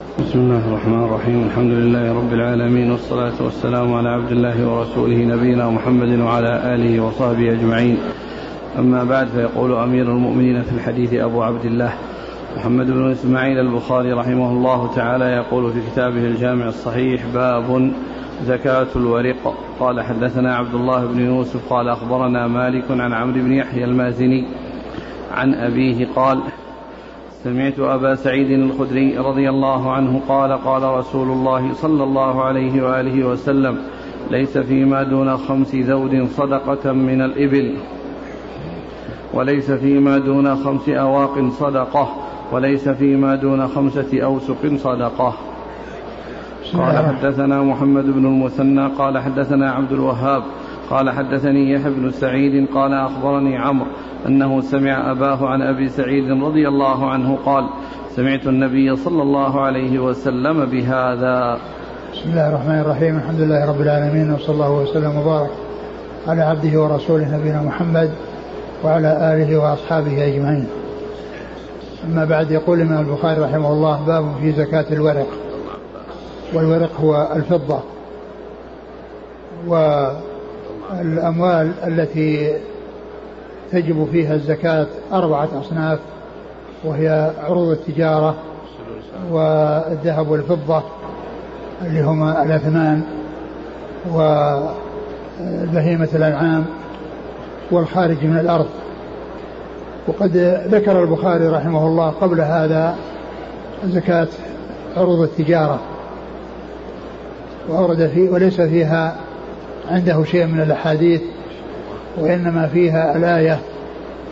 بسم الله الرحمن الرحيم. الحمد لله رب العالمين والصلاة والسلام على عبد الله ورسوله نبينا محمد وعلى آله وصحبه أجمعين. أما بعد فيقول أمير المؤمنين في الحديث أبو عبد الله محمد بن إسماعيل البخاري رحمه الله تعالى يقول في كتابه الجامع الصحيح باب زكاة الورق. قال حدثنا عبد الله بن يوسف قال أخبرنا مالك عن عمرو بن يحيى المازني عن أبيه قال سمعت أبا سعيد الخدري رضي الله عنه قال قال رسول الله صلى الله عليه وآله وسلم ليس فيما دون خمس ذود صدقة من الإبل وليس فيما دون خمس أواق صدقة وليس فيما دون خمسة أوسق صدقة. قال حدثنا محمد بن المثنى قال حدثنا عبد الوهاب قال حدثني يحيى بن سعيد قال أخبرني عمرو أنه سمع أباه عن أبي سعيد رضي الله عنه قال سمعت النبي صلى الله عليه وسلم بهذا. بسم الله الرحمن الرحيم. الحمد لله رب العالمين وصلى الله وسلم وبارك على عبده ورسوله نبينا محمد وعلى آله وأصحابه أجمعين. أما بعد يقول الإمام البخاري رحمه الله باب في زكاة الورق. والورق هو الفضة. والأموال التي تجب فيها الزكاة أربعة أصناف وهي عروض التجارة والذهب والفضة اللي هما الأثمان وبهيمة الأنعام والخارج من الأرض. وقد ذكر البخاري رحمه الله قبل هذا زكاة عروض التجارة وأورد فيه وليس فيها عنده شيء من الأحاديث وإنما فيها الآية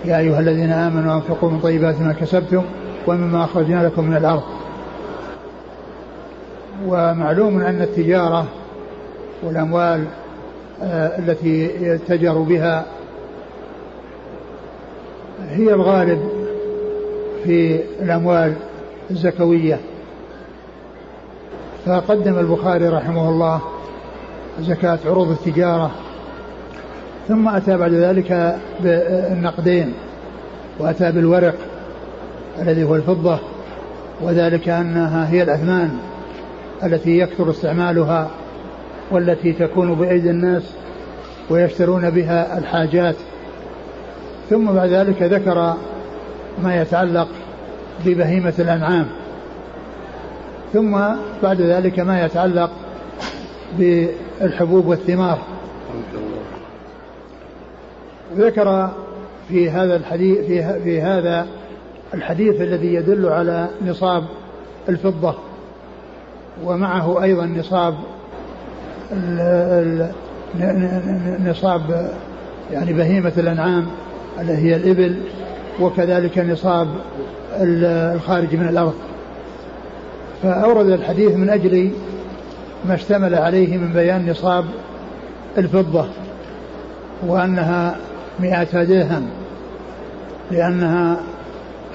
يا أيها الذين آمنوا أنفقوا من طيبات ما كسبتم ومما أخرجنا لكم من الأرض. ومعلوم أن التجارة والأموال آه التي يتجر بها هي الغالب في الأموال الزكوية. فقدم البخاري رحمه الله زكاة عروض التجارة. ثم أتى بعد ذلك بالنقدين وأتى بالورق الذي هو الفضة وذلك أنها هي الأثمان التي يكثر استعمالها والتي تكون بأيدي الناس ويشترون بها الحاجات. ثم بعد ذلك ذكر ما يتعلق ببهيمة الأنعام. ثم بعد ذلك ما يتعلق بالحبوب والثمار. ذكر في هذا الحديث في, في هذا الحديث الذي يدل على نصاب الفضة ومعه أيضا نصاب نصاب يعني بهيمة الأنعام التي هي الإبل وكذلك نصاب الخارج من الأرض. فأورد الحديث من أجل ما اشتمل عليه من بيان نصاب الفضة وأنها مئة درهم لأنها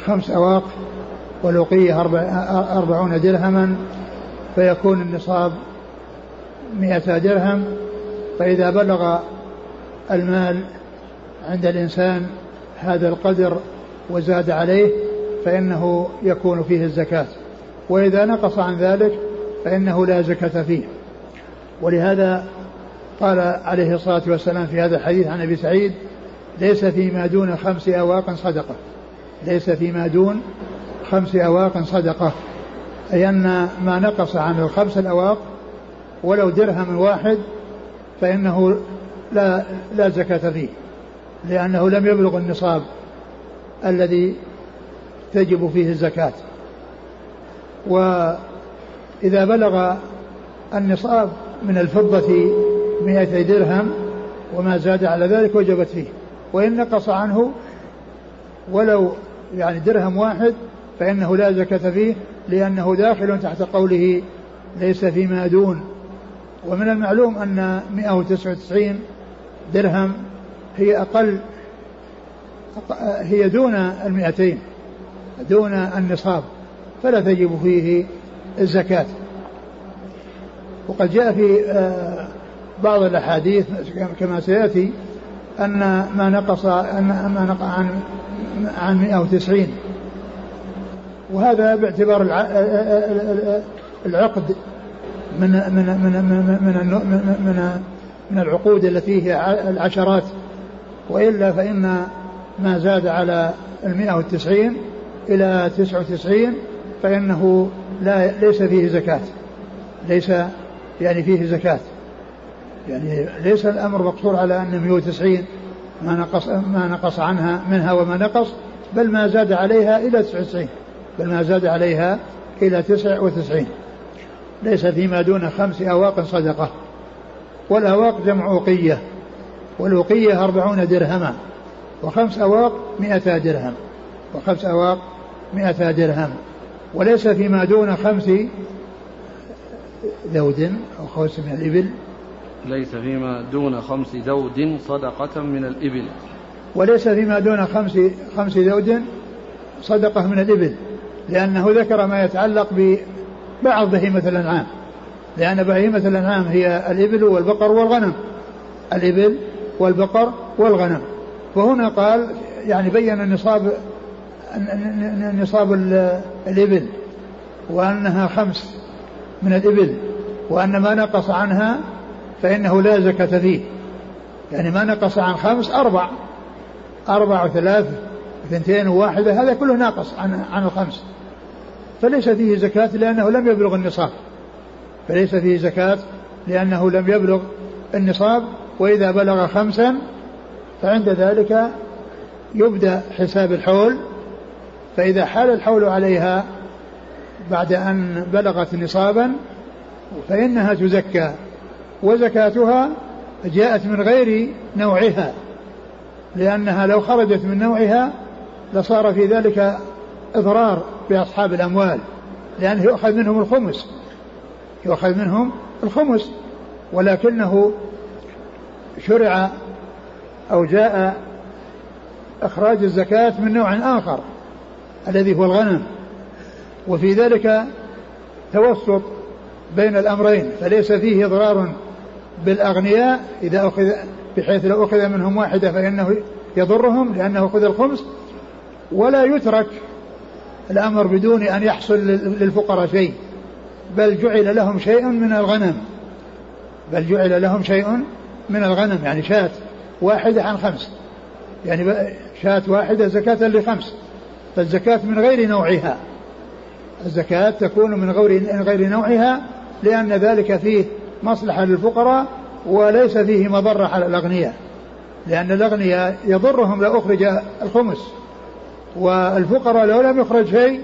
خمس أواق والوقية أربعون درهما فيكون النصاب مئة درهم. فإذا بلغ المال عند الإنسان هذا القدر وزاد عليه فإنه يكون فيه الزكاة. وإذا نقص عن ذلك فإنه لا زكاة فيه. ولهذا قال عليه الصلاة والسلام في هذا الحديث عن أبي سعيد ليس فيما دون خمس أواق صدقة. ليس فيما دون خمس أواق صدقة. أي أن ما نقص عن الخمس الأواق ولو درهم واحد فإنه لا لا زكاة فيه. لأنه لم يبلغ النصاب الذي تجب فيه الزكاة. وإذا بلغ النصاب من الفضة مئتي درهم وما زاد على ذلك وجبت فيه. وإن نقص عنه ولو يعني درهم واحد فإنه لا زكاة فيه لأنه داخل تحت قوله ليس فيما دون. ومن المعلوم أن 199 درهم هي أقل هي دون المئتين دون النصاب فلا تجب فيه الزكاة. وقد جاء في بعض الأحاديث كما سيأتي أن ما نقص أن ما نقص عن عن 190 وهذا باعتبار العقد من من من من من, من, من العقود التي هي العشرات. وإلا فإن ما زاد على المئة والتسعين إلى تسعة وتسعين فإنه لا ليس فيه زكاة. ليس يعني فيه زكاة. يعني ليس الأمر مقصور على أن 190 ما نقص ما نقص عنها منها وما نقص بل ما زاد عليها إلى 99 بل ما زاد عليها إلى 99 ليس فيما دون خمس أواق صدقة. والأواق جمع أوقية. والأوقية أربعون درهما. وخمس أواق مئتا درهم. وخمس أواق مئتا درهم. وليس فيما دون خمس ذود أو خمس من الإبل. ليس فيما دون خمس ذود صدقة من الإبل. وليس فيما دون خمس خمس ذود صدقة من الإبل. لأنه ذكر ما يتعلق ببعض بهيمة الأنعام لأن بهيمة الأنعام هي الإبل والبقر والغنم. الإبل والبقر والغنم. فهنا قال يعني بين النصاب نصاب الإبل وأنها خمس من الإبل وأن ما نقص عنها فإنه لا زكاة فيه. يعني ما نقص عن خمس أربع أربع وثلاث اثنتين وواحدة هذا كله ناقص عن عن الخمس. فليس فيه زكاة لأنه لم يبلغ النصاب. فليس فيه زكاة لأنه لم يبلغ النصاب وإذا بلغ خمسا فعند ذلك يبدأ حساب الحول فإذا حال الحول عليها بعد أن بلغت نصابا فإنها تزكى وزكاتها جاءت من غير نوعها لأنها لو خرجت من نوعها لصار في ذلك إضرار بأصحاب الأموال لأنه يؤخذ منهم الخمس يؤخذ منهم الخمس ولكنه شرع أو جاء إخراج الزكاة من نوع آخر. الذي هو الغنم. وفي ذلك توسط بين الأمرين فليس فيه إضرار بالأغنياء إذا أخذ بحيث لو أخذ منهم واحدة فإنه يضرهم لأنه أخذ الخمس. ولا يترك الأمر بدون أن يحصل للفقراء شيء. بل جعل لهم شيء من الغنم. بل جعل لهم شيء من الغنم يعني شاة واحدة عن خمس. يعني شاة واحدة زكاة لخمس. فالزكاة من غير نوعها. الزكاة تكون من غير غير نوعها لأن ذلك فيه مصلحة للفقراء وليس فيه مضرة على الأغنياء. لأن الأغنياء يضرهم لو أخرج الخمس والفقراء لو لم يخرج شيء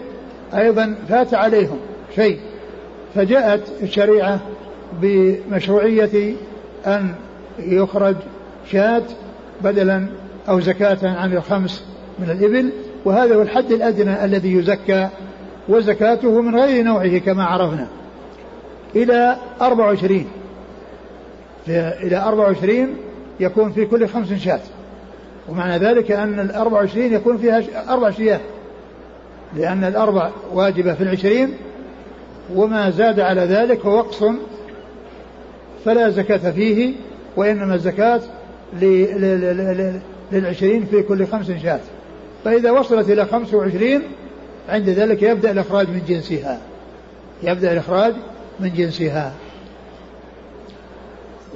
أيضا فات عليهم شيء. فجاءت الشريعة بمشروعية أن يخرج شاة بدلا أو زكاة عن الخمس من الإبل وهذا هو الحد الأدنى الذي يزكى وزكاته من غير نوعه كما عرفنا. إلى 24 إلى 24 يكون في كل خمس شاة. ومعنى ذلك أن ال 24 يكون فيها أربع شياه. لأن الأربع واجبة في العشرين وما زاد على ذلك هو وقص فلا زكاة فيه وإنما الزكاة للعشرين في كل خمس شاة. فإذا وصلت إلى خمس وعشرين عند ذلك يبدأ الإخراج من جنسها. يبدأ الإخراج من جنسها.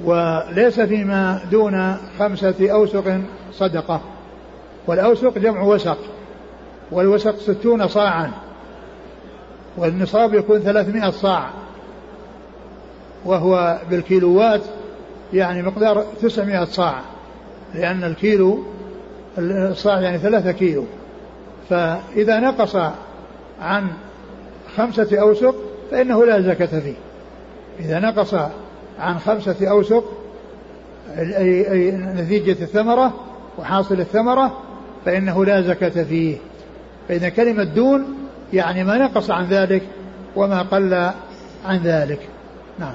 وليس فيما دون خمسة أوسق صدقة. والأوسق جمع وسق. والوسق ستون صاعا. والنصاب يكون ثلاثمائة صاع. وهو بالكيلوات يعني مقدار تسعمائة صاع. لأن الكيلو الصاع يعني ثلاثة كيلو. فإذا نقص عن خمسة أوسق فإنه لا زكاة فيه. إذا نقص عن خمسة أوسق أي, نتيجة الثمرة وحاصل الثمرة فإنه لا زكاة فيه. فإذا كلمة دون يعني ما نقص عن ذلك وما قل عن ذلك. نعم.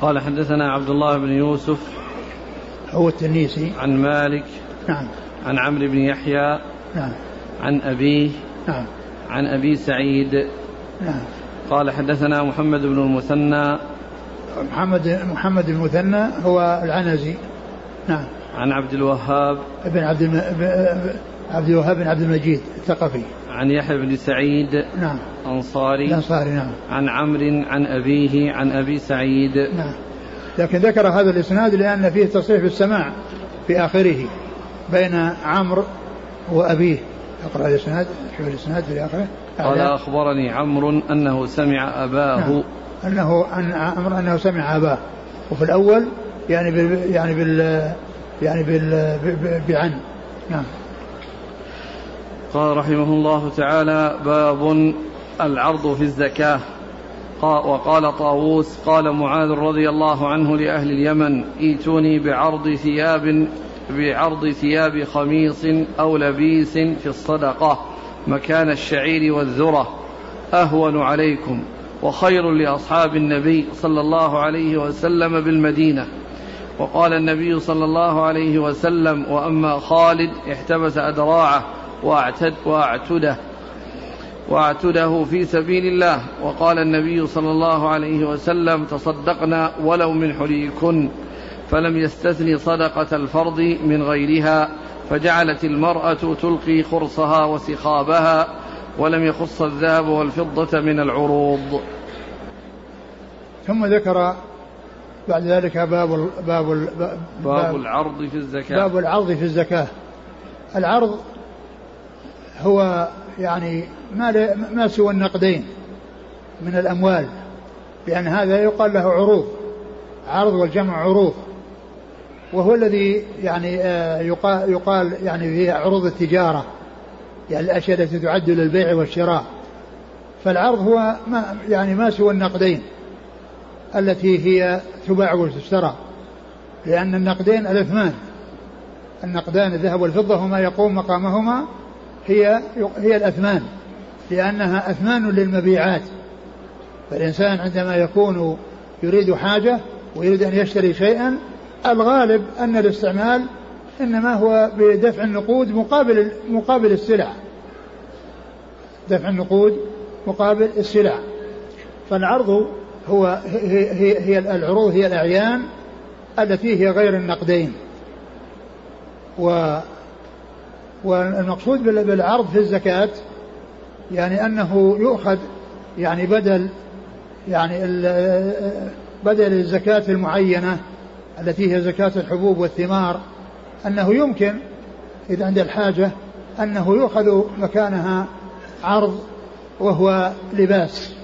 قال حدثنا عبد الله بن يوسف هو التنيسي عن مالك. نعم. عن عمرو بن يحيى. نعم. عن أبيه. نعم. عن أبي سعيد. نعم. قال حدثنا محمد بن المثنى. محمد محمد المثنى هو العنزي. نعم. عن عبد الوهاب. ابن عبد الم... عبد الوهاب بن عبد المجيد الثقفي. عن يحيى بن سعيد. نعم. أنصاري. الأنصاري نعم. عن عمرو عن أبيه عن أبي سعيد. نعم. لكن ذكر هذا الإسناد لأن فيه تصريح بالسماع في آخره بين عمرو وأبيه. اقرأ الإسناد شوف الإسناد في آخره. قال أخبرني عمرو أنه سمع أباه. نعم. أنه أن عمرو أنه سمع أباه. وفي الأول يعني بال يعني بال يعني بال بعن. نعم. قال رحمه الله تعالى باب العرض في الزكاة. وقال طاووس قال معاذ رضي الله عنه لأهل اليمن ائتوني بعرض ثياب بعرض ثياب خميص أو لبيس في الصدقة مكان الشعير والذرة أهون عليكم وخير لأصحاب النبي صلى الله عليه وسلم بالمدينة. وقال النبي صلى الله عليه وسلم وأما خالد احتبس أدراعه وأعتد وأعتده واعتده في سبيل الله. وقال النبي صلى الله عليه وسلم تصدقنا ولو من حليكن فلم يستثني صدقة الفرض من غيرها فجعلت المرأة تلقي خرصها وسخابها ولم يخص الذهب والفضة من العروض. ثم ذكر بعد ذلك باب ال باب ال باب, باب العرض في الزكاة. باب العرض في الزكاة. العرض هو يعني ما ما سوى النقدين من الأموال لأن هذا يقال له عروض عرض والجمع عروض. وهو الذي يعني آه، يقال, يقال يعني في عروض التجارة يعني الأشياء التي تعد للبيع والشراء. فالعرض هو ما يعني ما سوى النقدين التي هي تباع وتشترى لأن النقدين الأثمان. النقدان الذهب والفضة وما يقوم مقامهما هي هي الأثمان لأنها أثمان للمبيعات. فالإنسان عندما يكون يريد حاجة ويريد أن يشتري شيئا الغالب أن الاستعمال إنما هو بدفع النقود مقابل مقابل السلع. دفع النقود مقابل السلع. فالعرض هو هي, هي, العروض هي الأعيان التي هي غير النقدين. و والمقصود بالعرض في الزكاة يعني أنه يؤخذ يعني بدل يعني بدل الزكاة المعينة التي هي زكاة الحبوب والثمار أنه يمكن إذا عند الحاجة أنه يؤخذ مكانها عرض وهو لباس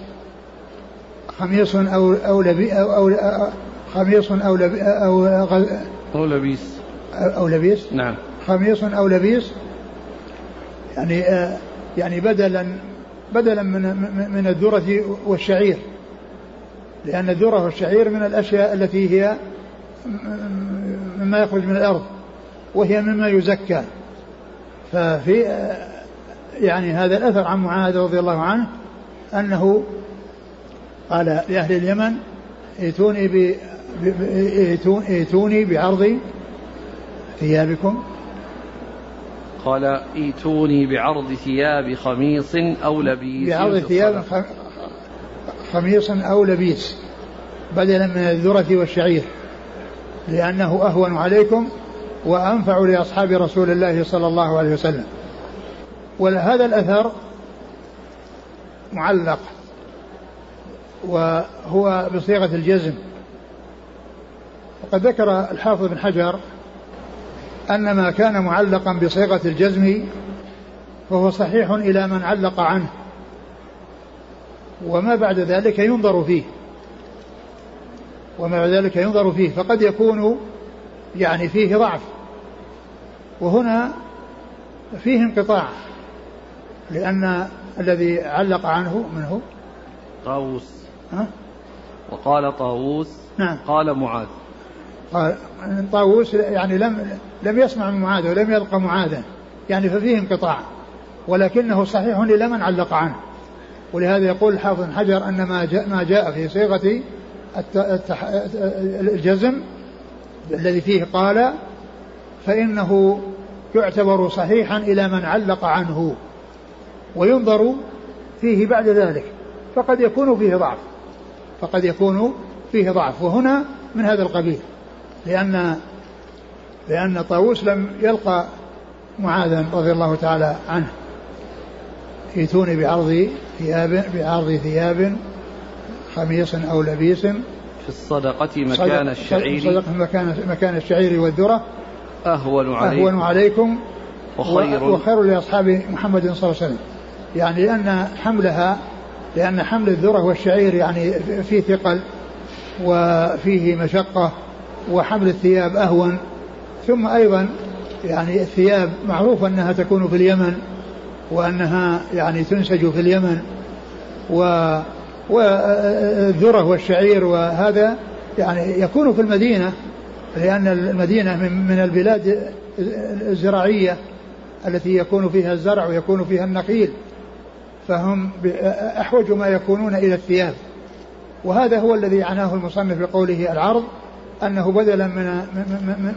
خميص أو أو لبي أو, أو خميص أو لبي أو أو لبيس. أو لبيس؟ نعم. خميص أو لبيس يعني آه يعني بدلا بدلا من من الذرة والشعير. لأن الذرة والشعير من الأشياء التي هي مما يخرج من الأرض وهي مما يزكى. ففي يعني هذا الأثر عن معاذ رضي الله عنه أنه قال لأهل اليمن ائتوني ب ائتوني بعرض ثيابكم قال ائتوني بعرض ثياب خميص أو لبيس بعرض ثياب خميص أو لبيس بدلا من الذرة والشعير لأنه أهون عليكم وأنفع لأصحاب رسول الله صلى الله عليه وسلم. وهذا الأثر معلق وهو بصيغة الجزم. وقد ذكر الحافظ بن حجر أن ما كان معلقا بصيغة الجزم فهو صحيح إلى من علق عنه. وما بعد ذلك ينظر فيه. وما بعد ذلك ينظر فيه. فقد يكون يعني فيه ضعف. وهنا فيه انقطاع. لأن الذي علق عنه من هو؟ طاووس. ها؟ وقال طاووس نعم. قال معاذ. قال طاووس يعني لم لم يسمع من معاذ ولم يلقى معاذا. يعني ففيه انقطاع ولكنه صحيح لمن علق عنه. ولهذا يقول الحافظ بن حجر أن ما جاء, ما جاء في صيغة الجزم الذي فيه قال فإنه يعتبر صحيحا إلى من علق عنه وينظر فيه بعد ذلك. فقد يكون فيه ضعف فقد يكون فيه ضعف. وهنا من هذا القبيل. لأن لأن طاووس لم يلقى معاذا رضي الله تعالى عنه. ائتوني بعرض ثياب بعرض ثياب خميص أو لبيس. في الصدقة مكان الشعير. صدقة مكان مكان الشعير والذرة. أهون عليكم. أهون عليكم. وخير. وخير لأصحاب محمد صلى الله عليه وسلم. يعني لأن حملها لأن حمل الذرة والشعير يعني فيه ثقل وفيه مشقة. وحمل الثياب أهون ثم أيضا يعني الثياب معروف أنها تكون في اليمن وأنها يعني تنسج في اليمن و والذرة والشعير وهذا يعني يكون في المدينة لأن المدينة من البلاد الزراعية التي يكون فيها الزرع ويكون فيها النخيل فهم أحوج ما يكونون إلى الثياب. وهذا هو الذي عناه المصنف بقوله العرض أنه بدلا من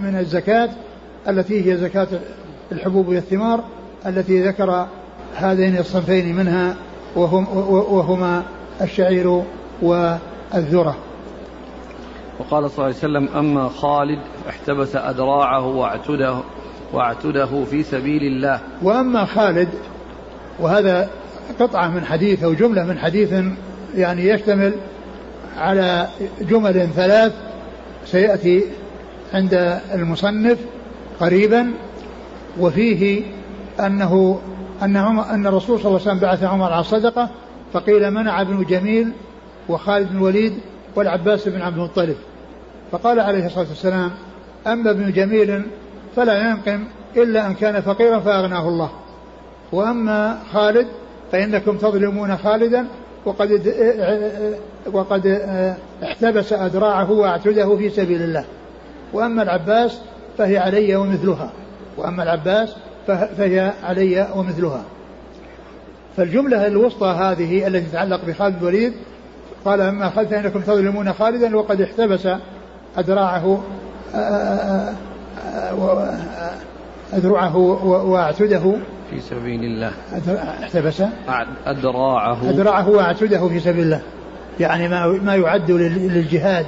من الزكاة التي هي زكاة الحبوب والثمار التي ذكر هذين الصنفين منها وهم وهما الشعير والذرة. وقال صلى الله عليه وسلم أما خالد احتبس أدراعه واعتده واعتده في سبيل الله. وأما خالد وهذا قطعة من حديث أو جملة من حديث يعني يشتمل على جمل ثلاث سيأتي عند المصنف قريبا وفيه أنه أن عمر أن الرسول صلى الله عليه وسلم بعث عمر على الصدقة فقيل منع ابن جميل وخالد بن الوليد والعباس بن عبد المطلب. فقال عليه الصلاة والسلام أما ابن جميل فلا ينقم إلا أن كان فقيرا فأغناه الله. وأما خالد فإنكم تظلمون خالدا وقد وقد احتبس أذراعه وأعتده في سبيل الله. وأما العباس فهي علي ومثلها. وأما العباس فهي علي ومثلها. فالجملة الوسطى هذه التي تتعلق بخالد الوليد قال أما خالد فإنكم تظلمون خالدا وقد احتبس أذراعه أذرعه وأعتده. في سبيل الله. احتبس. أدراعه أدراعه وأعتده في سبيل الله. يعني ما ما يعد للجهاد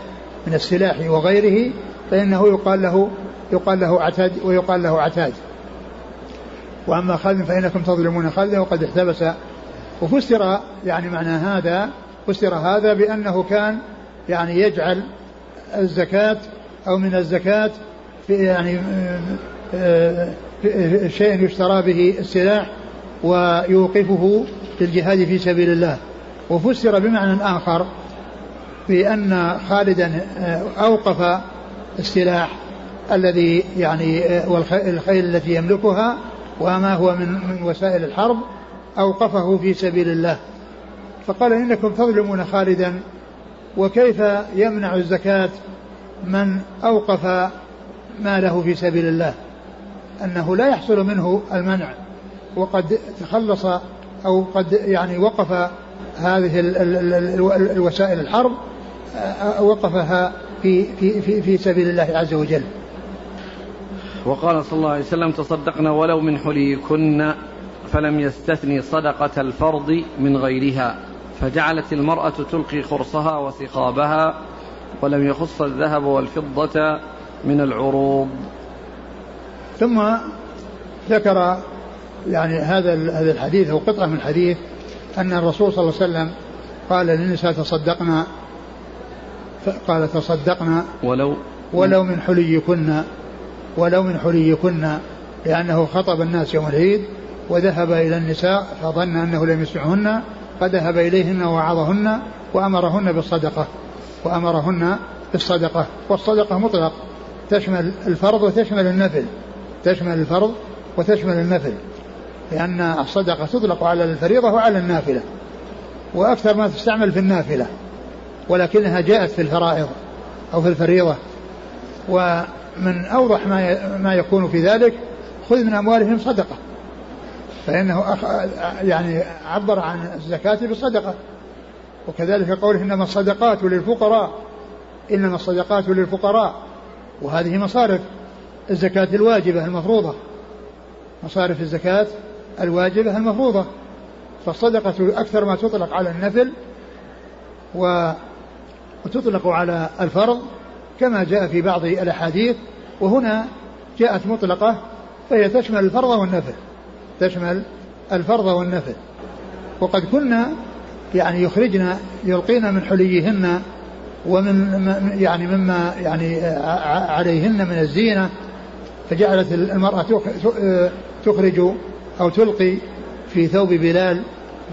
من السلاح وغيره فإنه يقال له يقال له عتاد ويقال له عتاد وأما خالد فإنكم تظلمون خالدا وقد احتبس. وفسر يعني معنى هذا فسر هذا بأنه كان يعني يجعل الزكاة أو من الزكاة في يعني شيء يشترى به السلاح ويوقفه للجهاد في سبيل الله. وفسر بمعنى آخر بأن خالدا آه، أوقف السلاح الذي يعني والخيل التي يملكها وما هو من من وسائل الحرب أوقفه في سبيل الله. فقال إنكم تظلمون خالدا وكيف يمنع الزكاة من أوقف ماله في سبيل الله؟ أنه لا يحصل منه المنع وقد تخلص أو قد يعني وقف هذه الوسائل الحرب وقفها في في في في سبيل الله عز وجل. وقال صلى الله عليه وسلم تصدقنا ولو من حليكن فلم يستثني صدقة الفرض من غيرها فجعلت المرأة تلقي خرصها وثقابها ولم يخص الذهب والفضة من العروض ثم ذكر يعني هذا هذا الحديث أو قطعة من الحديث أن الرسول صلى الله عليه وسلم قال للنساء تصدقنا قال تصدقنا ولو ولو من حليكن ولو من حليكن لأنه خطب الناس يوم العيد وذهب إلى النساء فظن أنه لم يسمعهن فذهب إليهن ووعظهن وأمرهن بالصدقة وأمرهن بالصدقة والصدقة مطلق تشمل الفرض وتشمل النفل. تشمل الفرض وتشمل النفل لأن الصدقة تطلق على الفريضة وعلى النافلة وأكثر ما تستعمل في النافلة ولكنها جاءت في الفرائض أو في الفريضة. ومن أوضح ما ما يكون في ذلك خذ من أموالهم صدقة فإنه يعني عبر عن الزكاة بالصدقة. وكذلك قوله إنما الصدقات للفقراء إنما الصدقات للفقراء وهذه مصارف. الزكاة الواجبة المفروضة. مصارف الزكاة الواجبة المفروضة. فالصدقة أكثر ما تطلق على النفل وتطلق على الفرض كما جاء في بعض الأحاديث. وهنا جاءت مطلقة فهي تشمل الفرض والنفل. تشمل الفرض والنفل. وقد كنا يعني يخرجن يلقين من حليهن ومن يعني مما يعني عليهن من الزينة. فجعلت المرأة تخرج أو تلقي في ثوب بلال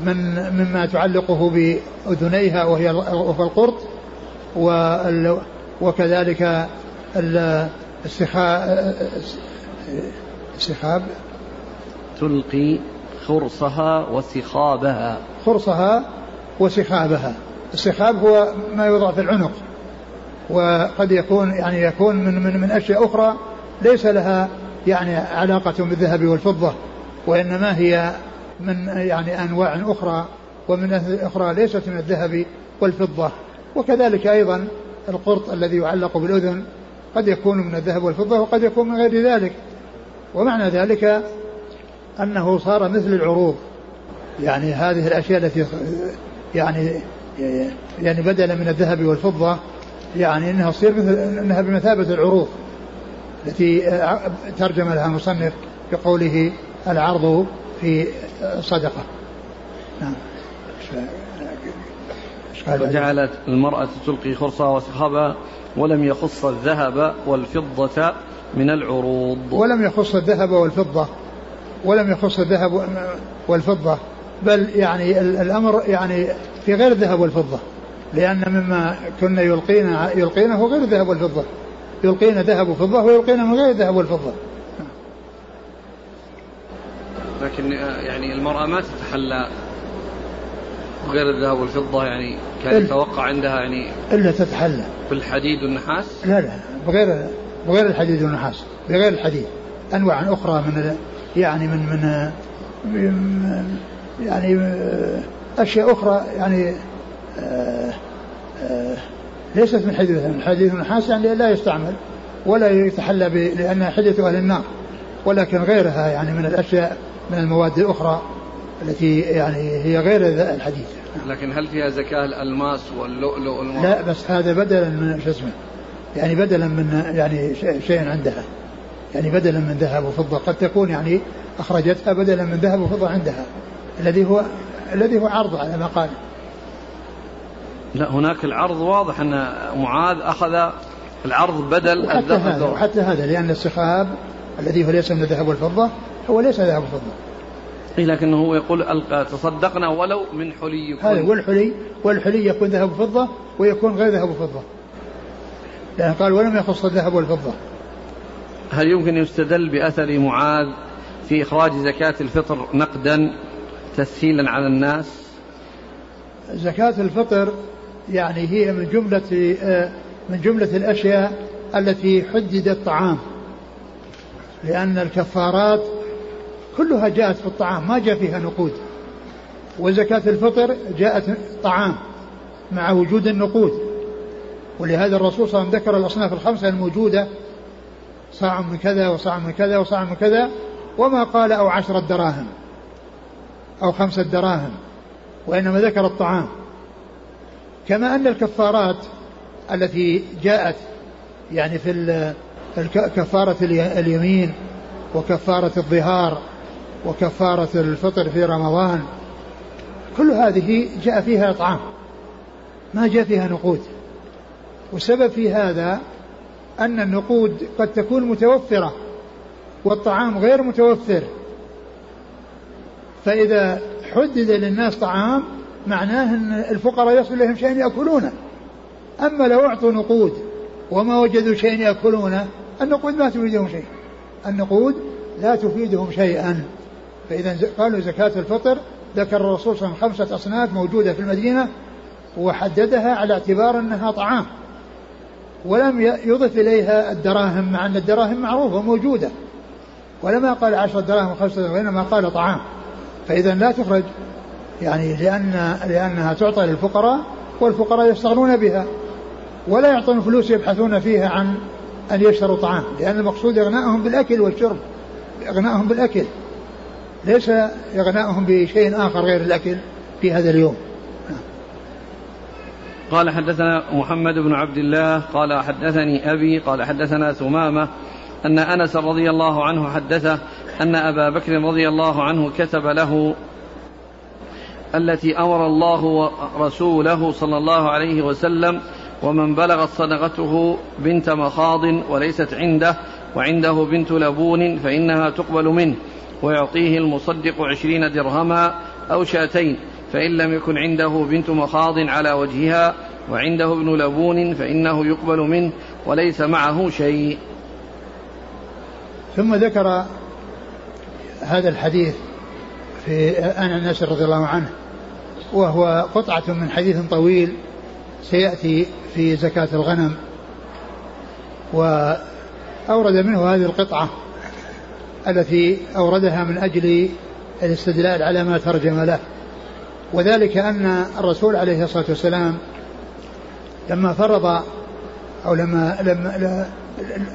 من مما تعلقه بأذنيها وهي وهو القرط وكذلك السخاب. تلقي خرصها وسخابها. خرصها وسخابها. السخاب هو ما يوضع في العنق وقد يكون يعني يكون من من من أشياء أخرى ليس لها يعني علاقة بالذهب والفضة وإنما هي من يعني أنواع أخرى ومن أخرى ليست من الذهب والفضة. وكذلك أيضا القرط الذي يعلق بالأذن قد يكون من الذهب والفضة وقد يكون من غير ذلك. ومعنى ذلك أنه صار مثل العروض. يعني هذه الأشياء التي يعني يعني بدلا من الذهب والفضة يعني إنها تصير مثل إنها بمثابة العروض. التي ترجم لها المصنف بقوله العرض في صدقة. نعم. وجعلت المرأة تلقي خرصها وسخابها ولم يخص الذهب والفضة من العروض. ولم يخص الذهب والفضة. ولم يخص الذهب والفضة. بل يعني الأمر يعني في غير الذهب والفضة. لأن مما كنا يلقين يلقينه غير الذهب والفضة. يلقين ذهب وفضة ويلقين من غير الذهب والفضة. لكن يعني المرأة ما تتحلى غير الذهب والفضة يعني كان يتوقع عندها يعني إلا تتحلى. بالحديد والنحاس؟ لا لا بغير بغير الحديد والنحاس بغير الحديد. أنواع أخرى من يعني من من يعني أشياء أخرى يعني آه، آه، ليست من حديد من حديد والنحاس يعني لا يستعمل ولا يتحلى لأنها حديث أهل النار. ولكن غيرها يعني من الأشياء من المواد الأخرى التي يعني هي غير الحديد لكن هل فيها زكاة الألماس واللؤلؤ والمرأة؟ لا بس هذا بدلا من شو اسمه يعني بدلا من يعني شيء عندها. يعني بدلا من ذهب وفضة. قد تكون يعني أخرجتها بدلا من ذهب وفضة عندها. الذي هو الذي هو عرض على ما قال. لا هناك العرض واضح أن معاذ أخذ العرض بدل وحتى هذا وحتى هذا لأن السخاب الذي هو ليس من الذهب والفضة هو ليس ذهب وفضة. إيه لكنه هو يقول تصدقنا ولو من حليكم. هذا والحلي والحلي يكون ذهب وفضة ويكون غير ذهب وفضة. لأن قال ولم يخص الذهب والفضة. هل يمكن يستدل بأثر معاذ في إخراج زكاة الفطر نقدا تسهيلا على الناس؟ زكاة الفطر يعني هي من جملة من جملة الأشياء التي حدد الطعام. لأن الكفارات كلها جاءت في الطعام ما جاء فيها نقود. وزكاة الفطر جاءت طعام مع وجود النقود. ولهذا الرسول صلى الله عليه وسلم ذكر الأصناف الخمسة الموجودة صاع من كذا وصاع من كذا وصاع من كذا وما قال أو عشرة دراهم أو خمسة دراهم وإنما ذكر الطعام. كما أن الكفارات التي جاءت يعني في كفارة اليمين وكفارة الظهار وكفارة الفطر في رمضان كل هذه جاء فيها إطعام ما جاء فيها نقود. والسبب في هذا أن النقود قد تكون متوفرة والطعام غير متوفر. فإذا حدد للناس طعام معناه أن الفقراء يصل لهم شيء يأكلونه. أما لو أعطوا نقود وما وجدوا شيء يأكلونه النقود ما تفيدهم شيء النقود لا تفيدهم شيئا. فإذا قالوا زكاة الفطر ذكر الرسول صلى الله عليه وسلم خمسة أصناف موجودة في المدينة وحددها على اعتبار أنها طعام. ولم يضف إليها الدراهم مع أن الدراهم معروفة موجودة ولما قال عشرة دراهم وخمسة وإنما قال طعام. فإذا لا تخرج. يعني لأن لأنها تعطى للفقراء والفقراء يستغنون بها ولا يعطون فلوس يبحثون فيها عن أن يشتروا طعام لأن المقصود إغناءهم بالأكل والشرب إغناءهم بالأكل ليس إغناءهم بشيء آخر غير الأكل في هذا اليوم. قال حدثنا محمد بن عبد الله قال حدثني أبي قال حدثنا ثمامة أن أنس رضي الله عنه حدثه أن أبا بكر رضي الله عنه كتب له التي أمر الله ورسوله صلى الله عليه وسلم ومن بلغت صدقته بنت مخاض وليست عنده وعنده بنت لبون فإنها تقبل منه ويعطيه المصدق عشرين درهما أو شاتين فإن لم يكن عنده بنت مخاض على وجهها وعنده ابن لبون فإنه يقبل منه وليس معه شيء. ثم ذكر هذا الحديث في أن أنس رضي الله عنه وهو قطعة من حديث طويل سيأتي في زكاة الغنم. وأورد منه هذه القطعة التي أوردها من أجل الاستدلال على ما ترجم له. وذلك أن الرسول عليه الصلاة والسلام لما فرض أو لما لما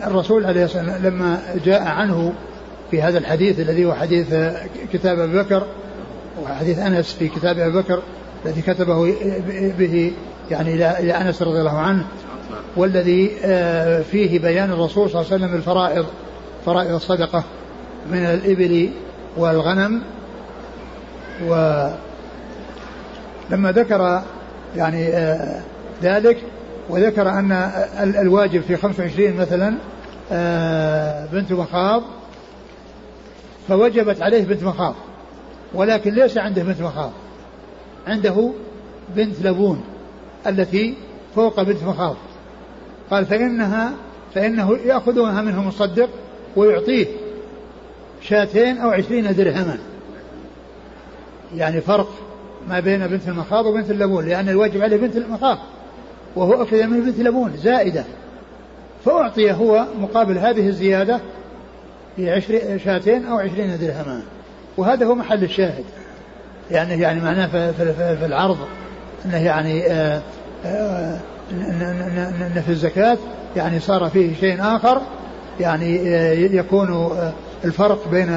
الرسول عليه الصلاة والسلام لما جاء عنه في هذا الحديث الذي هو حديث كتاب أبي بكر وحديث أنس في كتاب أبي بكر الذي كتبه به يعني إلى أنس رضي الله عنه والذي آه، فيه بيان الرسول صلى الله عليه وسلم الفرائض فرائض الصدقة من الإبل والغنم. ولما ذكر يعني آه، ذلك وذكر أن الواجب في 25 مثلا آه، بنت مخاض فوجبت عليه بنت مخاض ولكن ليس عنده بنت مخاض. عنده بنت لبون التي فوق بنت مخاض. قال فإنها فإنه يأخذها منه مصدق ويعطيه شاتين أو عشرين درهما. يعني فرق ما بين بنت المخاض وبنت اللبون لأن الواجب عليه بنت المخاض وهو أخذ من بنت لبون زائدة. فأعطي هو مقابل هذه الزيادة بعشر شاتين أو عشرين درهما. وهذا هو محل الشاهد. يعني يعني معناه في, في, في العرض أنه يعني آه، آه، أن في الزكاة يعني صار فيه شيء آخر يعني آه، يكون الفرق بين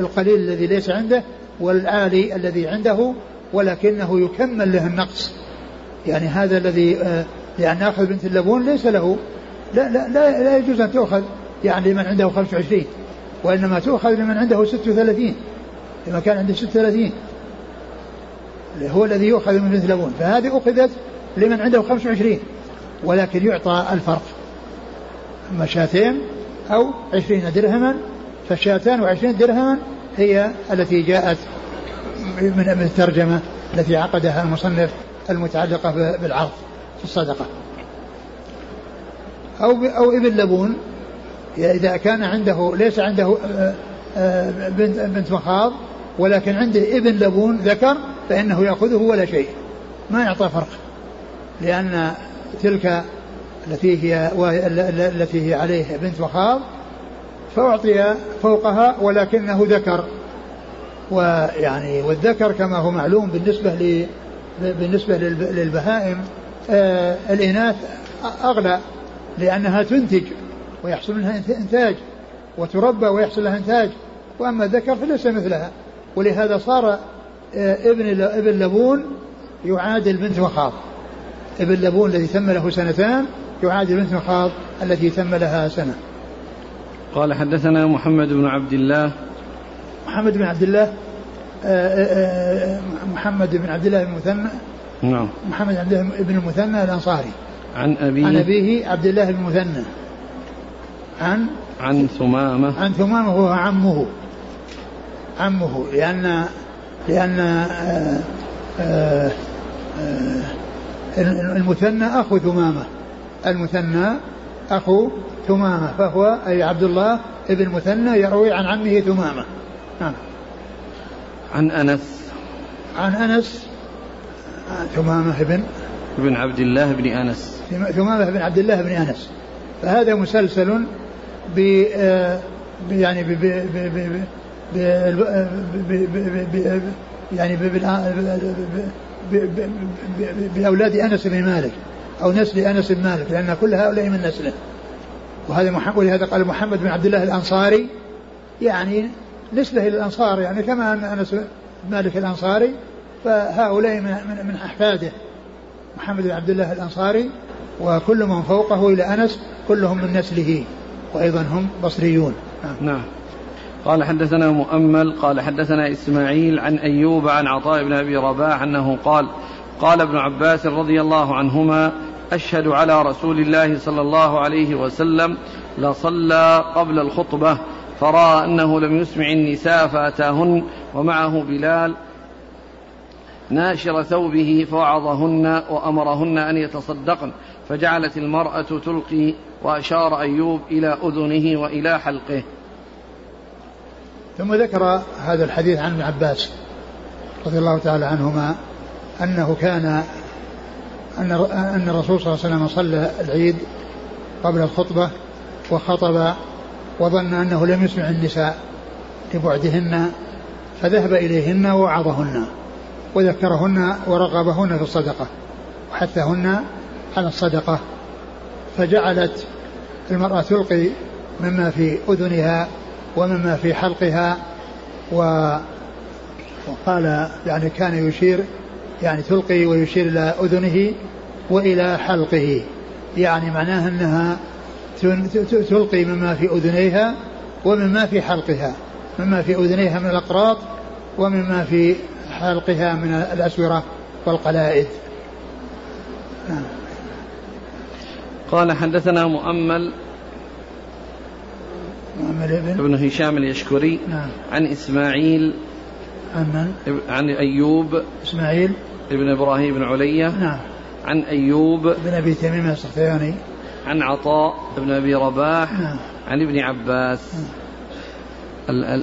القليل الذي ليس عنده والعالي الذي عنده ولكنه يكمل له النقص. يعني هذا الذي يعني ناخذ بنت اللبون ليس له لا لا, لا يجوز أن تؤخذ يعني لمن عنده 25 وإنما تؤخذ لمن عنده 36 لما كان عنده 36 هو الذي يؤخذ من لبون فهذه أخذت لمن عنده 25 ولكن يعطى الفرق. اما شاتين أو 20 درهما فالشاتان وعشرين درهما هي التي جاءت من الترجمة التي عقدها المصنف المتعلقة بالعرض في الصدقة. أو أو ابن لبون إذا كان عنده ليس عنده آه، آه، بنت بنت مخاض ولكن عنده ابن لبون ذكر فإنه يأخذه ولا شيء. ما يعطى فرق لأن تلك التي هي التي هي عليه بنت مخاض فأعطي فوقها ولكنه ذكر. ويعني والذكر كما هو معلوم بالنسبة ل بالنسبة للبهائم آه الإناث أغلى لأنها تنتج. ويحصل منها إنتاج وتربى ويحصل لها إنتاج. وأما الذكر فليس مثلها. ولهذا صار آه ابن ابن لبون يعادل بنت مخاض ابن لبون الذي تم له سنتان يعادل بنت مخاض التي تم لها سنة. قال حدثنا محمد بن عبد الله. محمد بن عبد الله آه، آه، محمد بن عبد الله المثنى. نعم. محمد بن عبد الله بن المثنى الأنصاري. عن أبيه. عن أبيه عبد الله بن المثنى. عن؟ عن ثمامة. عن ثمامة وهو عمه. عمه لأن لأن آآ آآ المثنى أخو ثمامة. المثنى أخو ثمامة فهو أي عبد الله ابن مثنى يروي عن عمه ثمامة. نعم. عن أنس. عن أنس ثمامة بن بن عبد الله بن أنس. ثمامة بن عبد الله بن أنس. فهذا مسلسل ب يعني ب يعني بأولاد أنس بن مالك أو نسل أنس بن مالك لأن كل هؤلاء من نسله وهذا محمد ولهذا قال محمد بن عبد الله الأنصاري يعني نسبة إلى الأنصار يعني كما أن أنس مالك الأنصاري فهؤلاء من, من أحفاده محمد بن عبد الله الأنصاري وكل من فوقه إلى أنس كلهم من نسله وأيضا هم بصريون نعم. قال حدثنا مؤمل قال حدثنا إسماعيل عن أيوب عن عطاء بن أبي رباح أنه قال قال ابن عباس رضي الله عنهما أشهد على رسول الله صلى الله عليه وسلم لصلى قبل الخطبة فرأى أنه لم يسمع النساء فأتاهن ومعه بلال ناشر ثوبه فوعظهن وأمرهن أن يتصدقن فجعلت المرأة تلقي وأشار أيوب إلى أذنه وإلى حلقه. ثم ذكر هذا الحديث عن ابن عباس رضي الله تعالى عنهما أنه كان أن أن الرسول صلى الله عليه وسلم صلى العيد قبل الخطبة وخطب وظن أنه لم يسمع النساء لبعدهن فذهب إليهن ووعظهن وذكرهن ورغبهن في الصدقة وحثهن على الصدقة فجعلت المرأة تلقي مما في أذنها ومما في حلقها و وقال يعني كان يشير يعني تلقي ويشير إلى أذنه وإلى حلقه. يعني معناها أنها تلقي مما في أذنيها ومما في حلقها. مما في أذنيها من الأقراط ومما في حلقها من الأسورة والقلائد. نعم. قال حدثنا مؤمل مؤمل ابن ابن هشام اليشكري نعم. عن إسماعيل عن من؟ عن أيوب إسماعيل. ابن إبراهيم بن علية نعم. عن أيوب بن أبي تميم السختياني عن عطاء بن أبي رباح نعم. عن ابن عباس. نعم.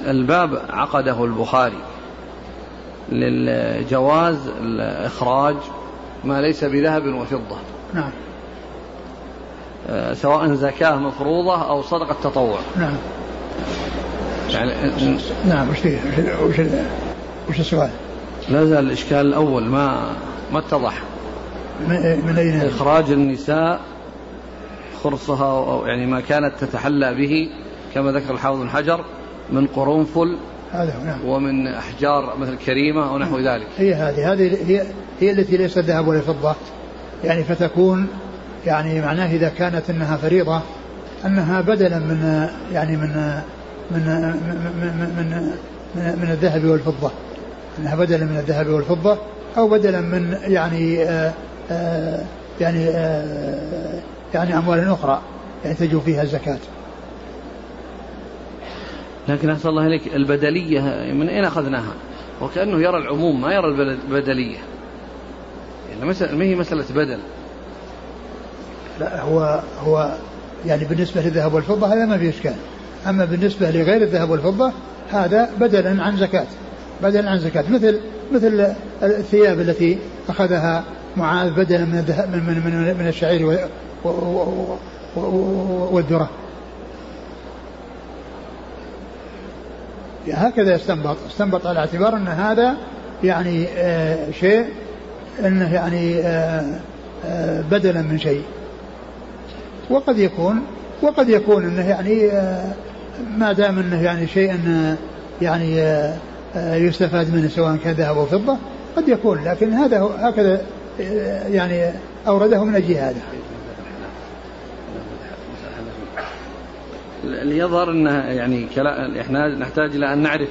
الباب عقده البخاري للجواز إخراج ما ليس بذهب وفضة. نعم. سواء زكاة مفروضة أو صدقة تطوع. نعم. يعني نعم وش وش وش السؤال؟ لا زال الإشكال الأول ما ما اتضح. من أين إخراج النساء خرصها أو يعني ما كانت تتحلى به كما ذكر الحافظ بن حجر من قرنفل هذا نعم. ومن أحجار مثل كريمة أو نحو ذلك. هي هذه هذه هي, هي التي ليست ذهب ولا فضة. يعني فتكون يعني معناه إذا كانت أنها فريضة أنها بدلا من يعني من من من من, من, من الذهب والفضة. أنها بدلا من الذهب والفضة أو بدلا من يعني آآ آآ يعني آآ يعني أموال أخرى يعني تجو فيها الزكاة. لكن أسأل الله إليك البدلية من أين أخذناها؟ وكأنه يرى العموم ما يرى البدلية. يعني ما هي مسألة بدل؟ لا هو هو يعني بالنسبة للذهب والفضة هذا ما في إشكال. أما بالنسبة لغير الذهب والفضة هذا بدلا عن زكاة بدلا عن زكاة. مثل مثل الثياب التي أخذها معاذ بدلا من من من, من الشعير والذرة. هكذا يستنبط. استنبط على اعتبار أن هذا يعني آه شيء أنه يعني آه آه بدلا من شيء. وقد يكون وقد يكون إنه يعني آه ما دام إنه يعني شيء يعني آه، آه، يستفاد منه سواء كان ذهب أو فضة قد يكون لكن هذا هكذا آه، يعني اورده من أجل هذا. ليظهر إنه يعني إحنا نحتاج إلى أن نعرف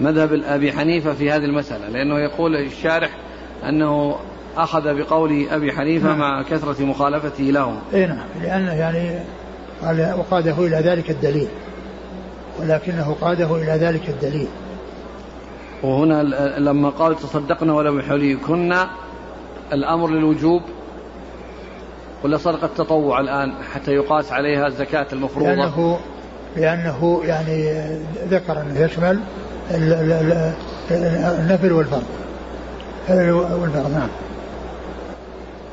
مذهب ابي حنيفة في هذه المسألة لأنه يقول الشارح أنه أخذ بقول أبي حنيفة نعم. مع كثرة مخالفته لهم. اي نعم لأنه يعني قال وقاده إلى ذلك الدليل. ولكنه قاده إلى ذلك الدليل وهنا لما قال تصدقنا ولم يحليكن الأمر للوجوب ولا صدقة تطوع الآن حتى يقاس عليها الزكاة المفروضة لأنه لأنه يعني ذكر أنه يشمل النفل والفرض والفرض نعم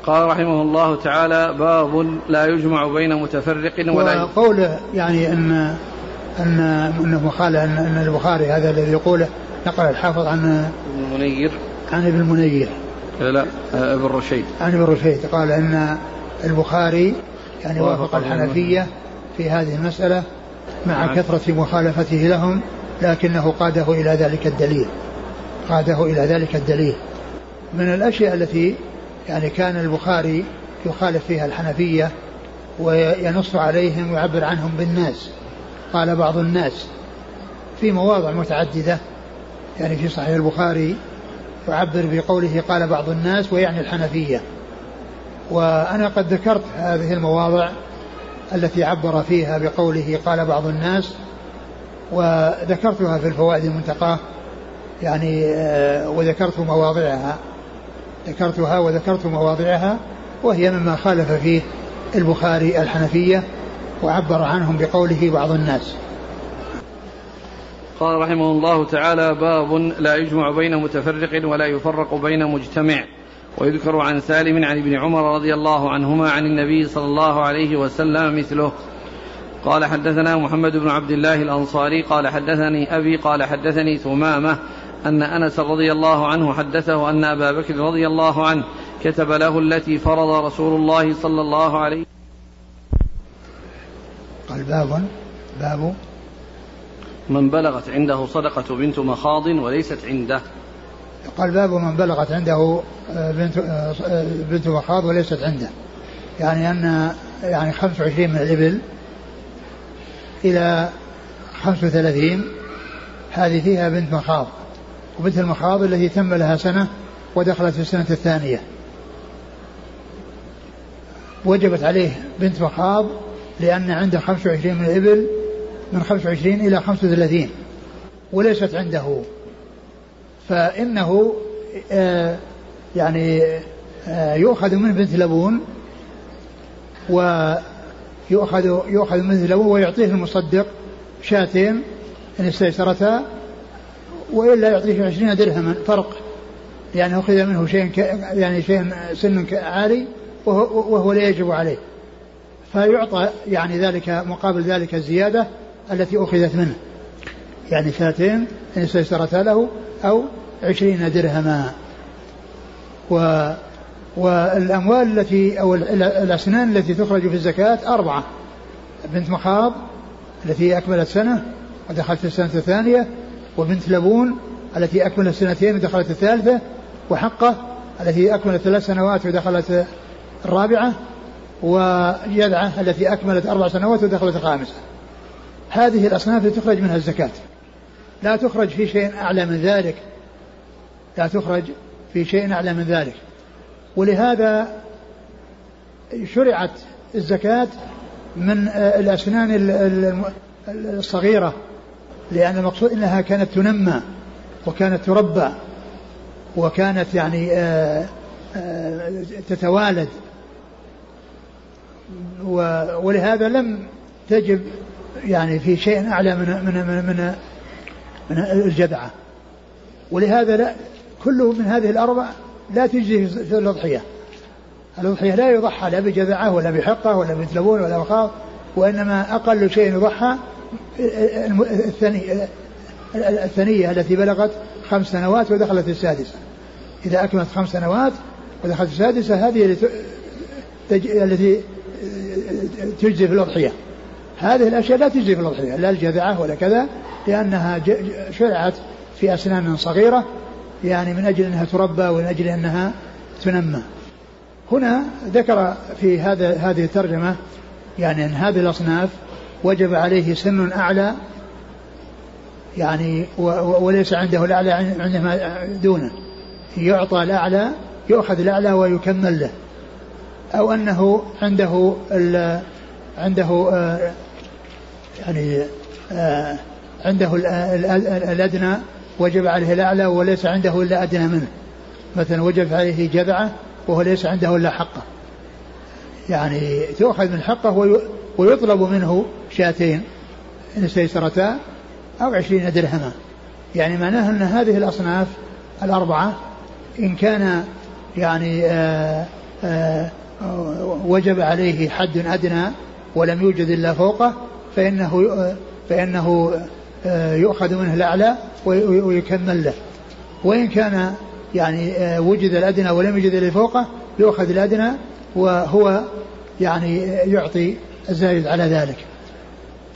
قال رحمه الله تعالى باب لا يجمع بين متفرق ولا وقوله يعني أن أن أنه قال أن, أن البخاري هذا الذي يقوله نقل الحافظ عن المنير. عن ابن المنير. لا ابن رشيد. عن ابن رشيد. قال أن البخاري يعني وافق الحنفية في هذه المسألة مع نعم. كثرة مخالفته لهم لكنه قاده إلى ذلك الدليل. قاده إلى ذلك الدليل. من الأشياء التي يعني كان البخاري يخالف فيها الحنفية وينص عليهم ويعبر عنهم بالناس قال بعض الناس في مواضع متعددة يعني في صحيح البخاري يعبر بقوله قال بعض الناس ويعني الحنفية. وأنا قد ذكرت هذه المواضع التي عبر فيها بقوله قال بعض الناس وذكرتها في الفوائد المنتقاة يعني آه، وذكرت مواضعها. ذكرتها وذكرت مواضعها وهي مما خالف فيه البخاري الحنفية وعبر عنهم بقوله بعض الناس. قال رحمه الله تعالى باب لا يجمع بين متفرق ولا يفرق بين مجتمع. ويذكر عن سالم عن ابن عمر رضي الله عنهما عن النبي صلى الله عليه وسلم مثله. قال حدثنا محمد بن عبد الله الأنصاري قال حدثني أبي قال حدثني ثمامة أن أنس رضي الله عنه حدثه أن أبا بكر رضي الله عنه كتب له التي فرض رسول الله صلى الله عليه قال باب باب. من بلغت عنده صدقة بنت مخاض وليست عنده. قال باب من بلغت عنده آه، بنت آه، بنت مخاض وليست عنده. يعني أن يعني 25 من الإبل إلى 35 هذه فيها بنت مخاض. وبنت المخاض التي تم لها سنة ودخلت في السنة الثانية. وجبت عليه بنت مخاض لأن عنده 25 من الإبل من 25 إلى 35 وليست عنده. فإنه آه يعني آه يؤخذ من بنت لبون ويؤخذ يؤخذ من بنت لبون ويعطيه المصدق شاتين إن استيسرتا. وإلا يعطيه عشرين درهما فرق. يعني أخذ منه شيء يعني شيء سن عالي وهو, وهو لا يجب عليه. فيعطى يعني ذلك مقابل ذلك الزيادة التي أخذت منه. يعني شاتين إن استيسرتا له أو عشرين درهما. و والأموال التي أو الأسنان التي تخرج في الزكاة أربعة. بنت مخاض التي أكملت سنة ودخلت السنة الثانية وبنت لبون التي أكملت سنتين ودخلت الثالثة وحقة التي أكملت ثلاث سنوات ودخلت الرابعة وجذعة التي أكملت أربع سنوات ودخلت الخامسة. هذه الأصناف تخرج منها الزكاة. لا تخرج في شيء أعلى من ذلك. لا تخرج في شيء أعلى من ذلك. ولهذا شرعت الزكاة من الأسنان الصغيرة. لأن المقصود أنها كانت تنمى وكانت تربى وكانت يعني آه، آه، تتوالد. ولهذا لم تجب يعني في شيء أعلى من من من من, من الجذعة ولهذا لا كله من هذه الأربع لا تجزي في الأضحية. الأضحية لا يضحى لا بجذعة ولا بحقة ولا بتلبون ولا بخاض وإنما أقل شيء يضحى الثانية التي بلغت خمس سنوات ودخلت السادسة. إذا أكملت خمس سنوات ودخلت السادسة هذه التي تجزي في الأضحية. هذه الأشياء لا تجزي في الأضحية لا الجذعة ولا كذا لأنها شرعت في أسنان صغيرة يعني من أجل أنها تربى ومن أجل أنها تنمى. هنا ذكر في هذا هذه الترجمة يعني أن هذه الأصناف وجب عليه سن أعلى يعني وليس عنده الأعلى عندما دونه. يعطى الأعلى يؤخذ الأعلى ويكمل له. أو أنه عنده عنده آه، يعني آه، عنده الأدنى وجب عليه الأعلى وليس عنده إلا أدنى منه. مثلا وجب عليه جذعة وهو ليس عنده إلا حقه. يعني تؤخذ من حقه ويطلب منه شاتين إن استيسرتا أو عشرين درهما. يعني معناه أن هذه الأصناف الأربعة إن كان يعني آآ آه، آآ آه، وجب عليه حد أدنى ولم يوجد إلا فوقه فإنه فإنه آه، يؤخذ منه الأعلى ويكمل له. وإن كان يعني وجد الأدنى ولم يوجد إلا فوقه يؤخذ الأدنى وهو يعني يعطي الزايد على ذلك.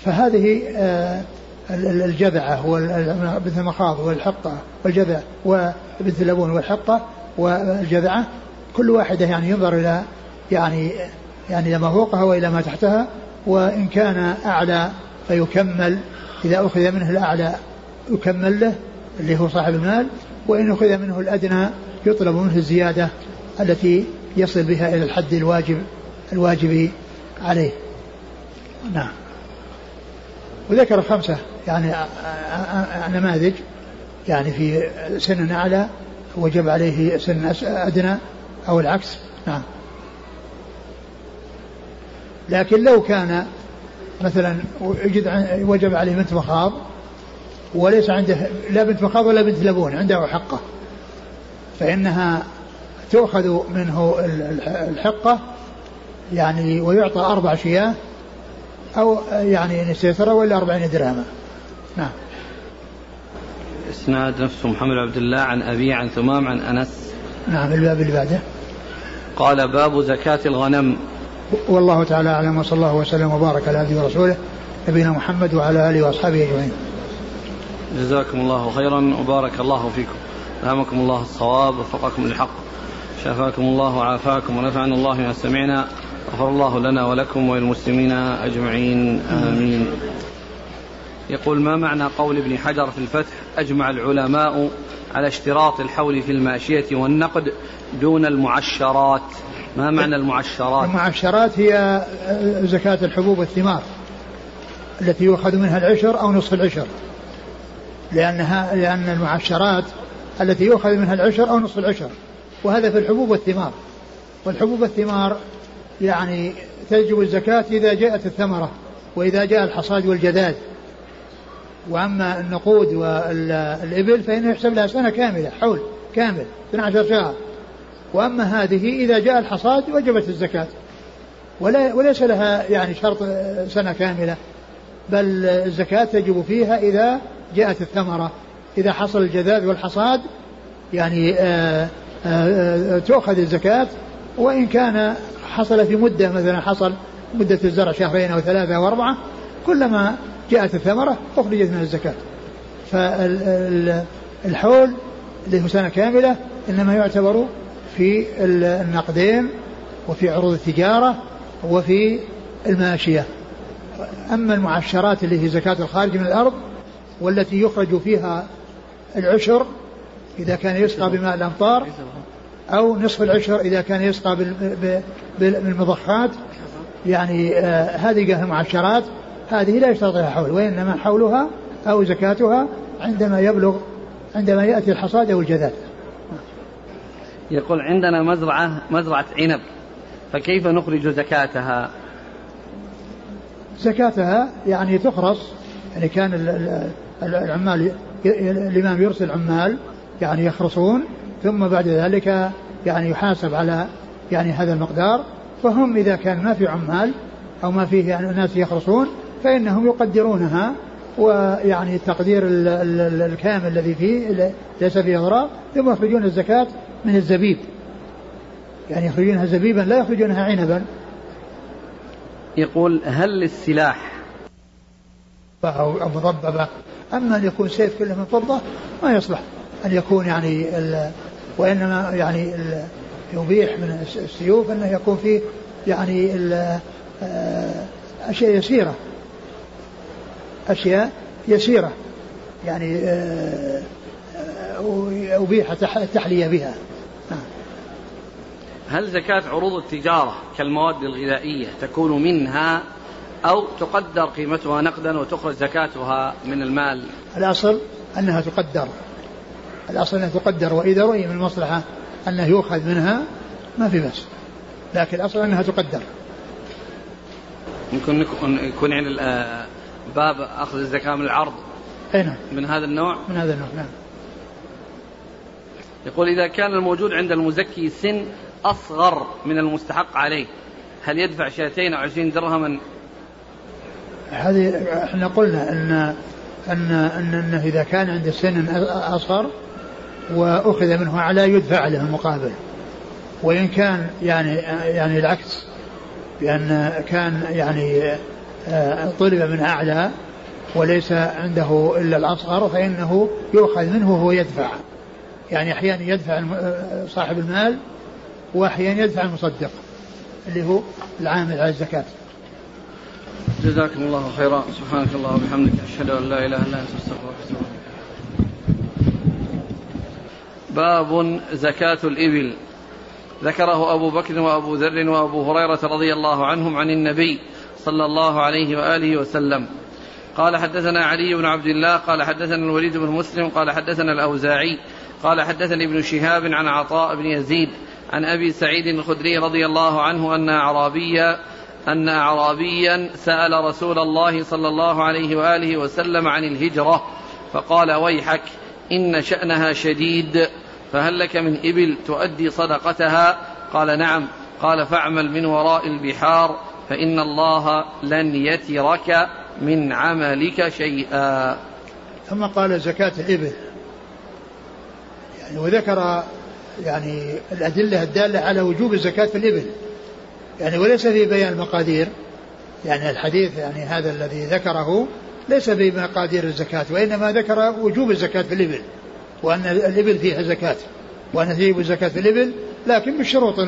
فهذه آه، الجذعة وبنت المخاض والحطة والجذع وبنت اللبون والحطة والجذعة كل واحدة يعني ينظر إلى يعني يعني إلى ما فوقها وإلى ما تحتها وإن كان أعلى فيكمل إذا أخذ منه الأعلى يكمل له اللي هو صاحب المال وإن أخذ منه الأدنى يطلب منه الزيادة التي يصل بها إلى الحد الواجب الواجب عليه. نعم. وذكر خمسة يعني نماذج يعني في سن أعلى وجب عليه سن أدنى أو العكس. نعم. لكن لو كان مثلا وجب عليه بنت مخاض وليس عنده لا بنت مخاض ولا بنت لبون عنده حقة. فإنها تؤخذ منه الحقة يعني ويعطى أربع شياه أو يعني إن استيسر ولا أربعين درهما نعم. إسناد نفسه محمد عبد الله عن أبي عن ثمام عن أنس. نعم الباب اللي بعده. قال باب زكاة الغنم. والله تعالى أعلم وصلى الله وسلم وبارك على عبده ورسوله نبينا محمد وعلى آله وأصحابه أجمعين. جزاكم الله خيرا وبارك الله فيكم. ألهمكم الله الصواب وفقكم للحق. شافاكم الله وعافاكم ونفعنا الله ما سمعنا. غفر الله لنا ولكم وللمسلمين أجمعين آمين. يقول ما معنى قول ابن حجر في الفتح؟ أجمع العلماء على اشتراط الحول في الماشية والنقد دون المعشرات. ما معنى المعشرات؟ المعشرات هي زكاة الحبوب والثمار التي يؤخذ منها العشر أو نصف العشر. لأنها لأن المعشرات التي يؤخذ منها العشر أو نصف العشر وهذا في الحبوب والثمار. والحبوب والثمار يعني تجب الزكاة إذا جاءت الثمرة وإذا جاء الحصاد والجذاذ. وأما النقود والإبل فإنه يحسب لها سنة كاملة حول كامل 12 شهر. وأما هذه إذا جاء الحصاد وجبت الزكاة. ولا وليس لها يعني شرط سنة كاملة بل الزكاة تجب فيها إذا جاءت الثمرة. إذا حصل الجذاذ والحصاد يعني آآ آآ تؤخذ الزكاة وإن كان حصل في مدة مثلا حصل مدة الزرع شهرين أو ثلاثة أو أربعة كلما جاءت الثمرة أخرجت من الزكاة. فالحول هو سنة كاملة إنما يعتبر في النقدين وفي عروض التجارة وفي الماشية. أما المعشرات اللي هي زكاة الخارج من الأرض والتي يخرج فيها العشر إذا كان يسقى بماء الأمطار أو نصف العشر إذا كان يسقى بالمضخات. يعني آه هذه المعشرات هذه لا يشترط لها حول وإنما حولها أو زكاتها عندما يبلغ عندما يأتي الحصاد أو الجذاذ يقول عندنا مزرعة مزرعة عنب فكيف نخرج زكاتها؟ زكاتها يعني تخرص يعني كان العمال الإمام يرسل عمال يعني يخرصون ثم بعد ذلك يعني يحاسب على يعني هذا المقدار فهم إذا كان ما في عمال أو ما فيه يعني ناس يخرصون فإنهم يقدرونها ويعني التقدير الكامل الذي فيه ليس فيه إضرار ثم يخرجون الزكاة من الزبيب. يعني يخرجونها زبيبا لا يخرجونها عنبا. يقول هل للسلاح؟ أو مضببة. أما أن يكون سيف كله من فضة ما يصلح. أن يكون يعني وإنما يعني يبيح من السيوف أنه يكون فيه يعني ال أشياء يسيرة. أشياء يسيرة. يعني أبيح التحلية بها. هل زكاة عروض التجارة كالمواد الغذائية تكون منها أو تقدر قيمتها نقدا وتخرج زكاتها من المال؟ الأصل أنها تقدر. الأصل أنها تقدر وإذا رؤي من المصلحة أنه يؤخذ منها ما في بس لكن الأصل أنها تقدر. ممكن يكون يعني باب أخذ الزكاة من العرض. أي نعم. من هذا النوع؟ من هذا النوع نعم. يقول إذا كان الموجود عند المزكي سن أصغر من المستحق عليه هل يدفع شاتين أو عشرين درهما؟ هذه إحنا قلنا ان ان ان أنه إذا كان عنده سن أصغر وأخذ منه اعلى يدفع له المقابل. وإن كان يعني يعني العكس بأن كان يعني طلب من أعلى وليس عنده إلا الأصغر فإنه يؤخذ منه وهو يدفع. يعني أحيانا يدفع صاحب المال وأحيانا يدفع المصدق اللي هو العامل على الزكاة. جزاكم الله خيرا. سبحانك اللهم وبحمدك أشهد أن لا إله إلا أنت أستغفرك وأتوب باب زكاة الإبل. ذكره أبو بكر وأبو ذر وأبو هريرة رضي الله عنهم عن النبي صلى الله عليه وآله وسلم. قال حدثنا علي بن عبد الله قال حدثنا الوليد بن مسلم قال حدثنا الأوزاعي قال حدثني ابن شهاب عن عطاء بن يزيد عن أبي سعيد الخدري رضي الله عنه أن أعرابيا أن أعرابيا سأل رسول الله صلى الله عليه وآله وسلم عن الهجرة فقال ويحك إن شأنها شديد. فهل لك من إبل تؤدي صدقتها؟ قال نعم. قال فاعمل من وراء البحار فإن الله لن يترك من عملك شيئا. ثم قال زكاة الإبل يعني وذكر يعني الأدلة الدالة على وجوب الزكاة في الإبل. يعني وليس في بيان المقادير. يعني الحديث يعني هذا الذي ذكره ليس في مقادير الزكاة وإنما ذكر وجوب الزكاة في الإبل. وأن الإبل فيها زكاة وأن تجب الزكاة في الإبل لكن بالشروط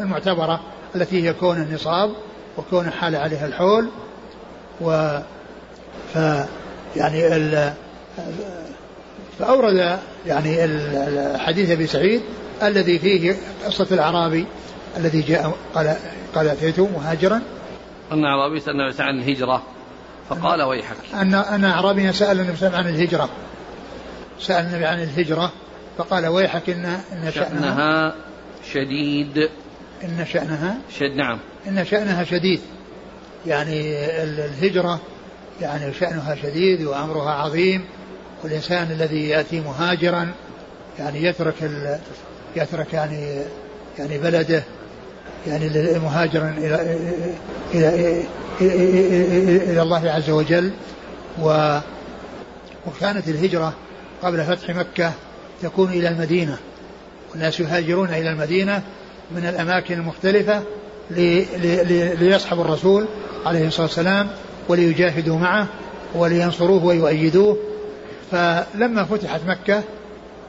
المعتبرة التي هي كون النصاب وكون حال عليها الحول. و ف يعني ال فأورد يعني حديث أبي سعيد الذي فيه قصة الأعرابي الذي جاء قال قال أتيت مهاجرا. أن أعرابي سأل النبي عن الهجرة فقال ويحك. أن أن أعرابيا سأل النبي عن الهجرة. سأل النبي عن الهجرة فقال ويحك إن إن شأنها شديد. إن شأنها شد نعم. إن شأنها شديد. يعني الهجرة يعني شأنها شديد وأمرها عظيم والإنسان الذي يأتي مهاجرا يعني يترك ال يترك يعني يعني بلده يعني مهاجرا إلى إلى إلى, إلى الله عز وجل. و وكانت الهجرة قبل فتح مكة تكون إلى المدينة. والناس يهاجرون إلى المدينة من الأماكن المختلفة ليصحبوا الرسول عليه الصلاة والسلام وليجاهدوا معه ولينصروه ويؤيدوه. فلما فتحت مكة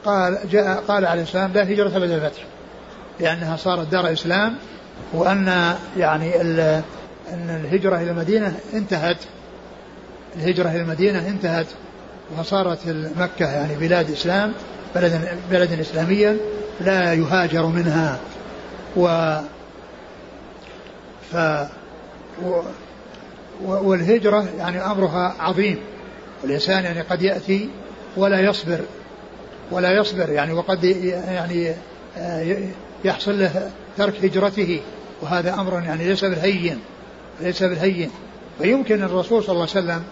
قال جاء قال عليه السلام لا هجرة بعد الفتح لأنها صارت دار إسلام وأن يعني أن الهجرة إلى المدينة انتهت. الهجرة إلى المدينة انتهت. وصارت مكة يعني بلاد إسلام بلدا بلدا إسلاميا لا يهاجر منها. و ف و والهجرة يعني أمرها عظيم. والإنسان يعني قد يأتي ولا يصبر ولا يصبر يعني وقد يعني آه، يحصل له ترك هجرته. وهذا أمر يعني ليس بالهين ليس بالهين. فيمكن الرسول صلى الله عليه وسلم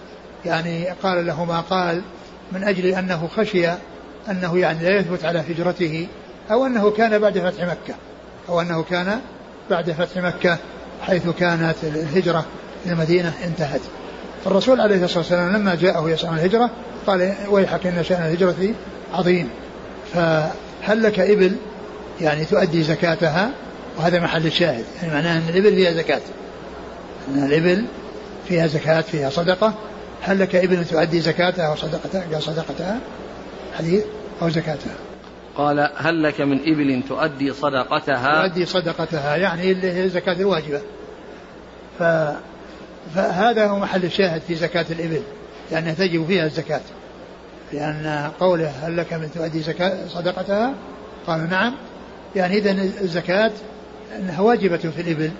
يعني قال له ما قال من أجل أنه خشي أنه يعني لا يثبت على هجرته أو أنه كان بعد فتح مكة أو أنه كان بعد فتح مكة حيث كانت الهجرة المدينة انتهت. فالرسول عليه الصلاة والسلام لما جاءه يسعى عن الهجرة قال ويحك إن شأن الهجرة عظيم. فهل لك إبل يعني تؤدي زكاتها وهذا محل الشاهد. يعني معناه أن الإبل فيها زكاة. أن الإبل فيها زكاة فيها صدقة هل لك إبل تؤدي زكاتها وصدقتها قال صدقتها. حديث أو زكاتها. قال هل لك من إبل تؤدي صدقتها؟ تؤدي صدقتها يعني اللي هي الزكاة الواجبة. ف... فهذا هو محل الشاهد في زكاة الإبل لأنها تجب فيها الزكاة. لأن قوله هل لك من تؤدي زكاة صدقتها؟ قالوا نعم. يعني إذا الزكاة أنها واجبة في الإبل.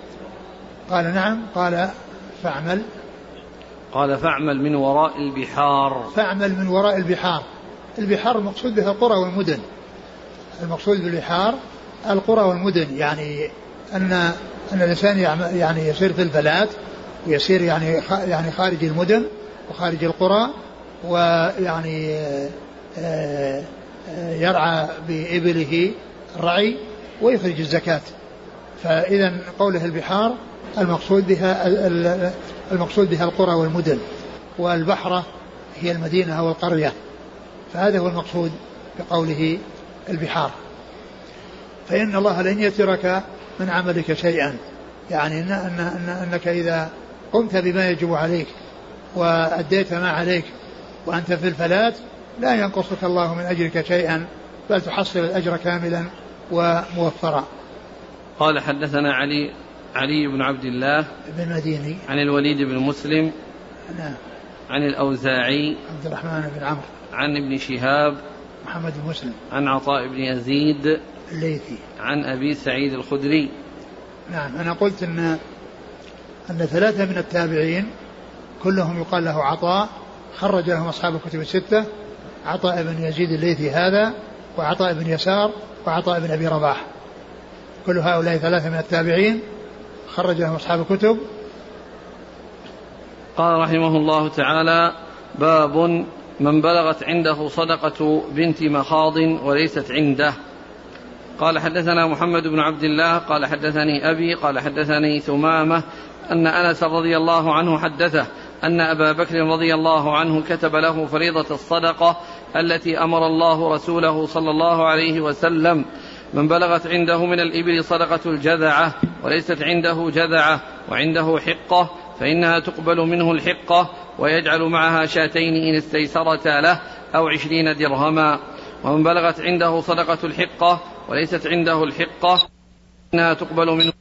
قال نعم. قال فاعمل. قال فاعمل من وراء البحار. فاعمل من وراء البحار. البحار المقصود بها القرى والمدن. المقصود بالبحار القرى والمدن. يعني أن أن الإنسان يعني يصير في البلاد ويصير يعني يعني خارج المدن وخارج القرى ويعني آه، آه، يرعى بإبله الرعي ويخرج الزكاة. فإذا قوله البحار المقصود بها المقصود بها القرى والمدن والبحرة هي المدينة أو القرية فهذا هو المقصود بقوله البحار. فإن الله لن يترك من عملك شيئا يعني إن أن أن أنك إذا قمت بما يجب عليك وأديت ما عليك وأنت في الفلاة لا ينقصك الله من أجرك شيئا بل تحصل الأجر كاملا وموفرا. قال حدثنا علي علي بن عبد الله بن مديني عن الوليد بن مسلم نعم. عن الأوزاعي عبد الرحمن بن عمرو. عن ابن شهاب محمد بن مسلم. عن عطاء بن يزيد الليثي. عن أبي سعيد الخدري. نعم. أنا قلت أن أن ثلاثة من التابعين كلهم يقال له عطاء. خرج لهم أصحاب الكتب الستة. عطاء بن يزيد الليثي هذا وعطاء بن يسار وعطاء بن أبي رباح. كل هؤلاء ثلاثة من التابعين. خرج لهم أصحاب الكتب. قال رحمه الله تعالى باب من بلغت عنده صدقة بنت مخاض وليست عنده. قال حدثنا محمد بن عبد الله قال حدثني أبي قال حدثني ثمامة أن أنس رضي الله عنه حدثه أن أبا بكر رضي الله عنه كتب له فريضة الصدقة التي أمر الله رسوله صلى الله عليه وسلم من بلغت عنده من الإبل صدقة الجذعة وليست عنده جذعة وعنده حقة فإنها تقبل منه الحقة ويجعل معها شاتين إن استيسرتا له أو عشرين درهما. ومن بلغت عنده صدقة الحقة وليست عنده الحقة إنها تقبل منه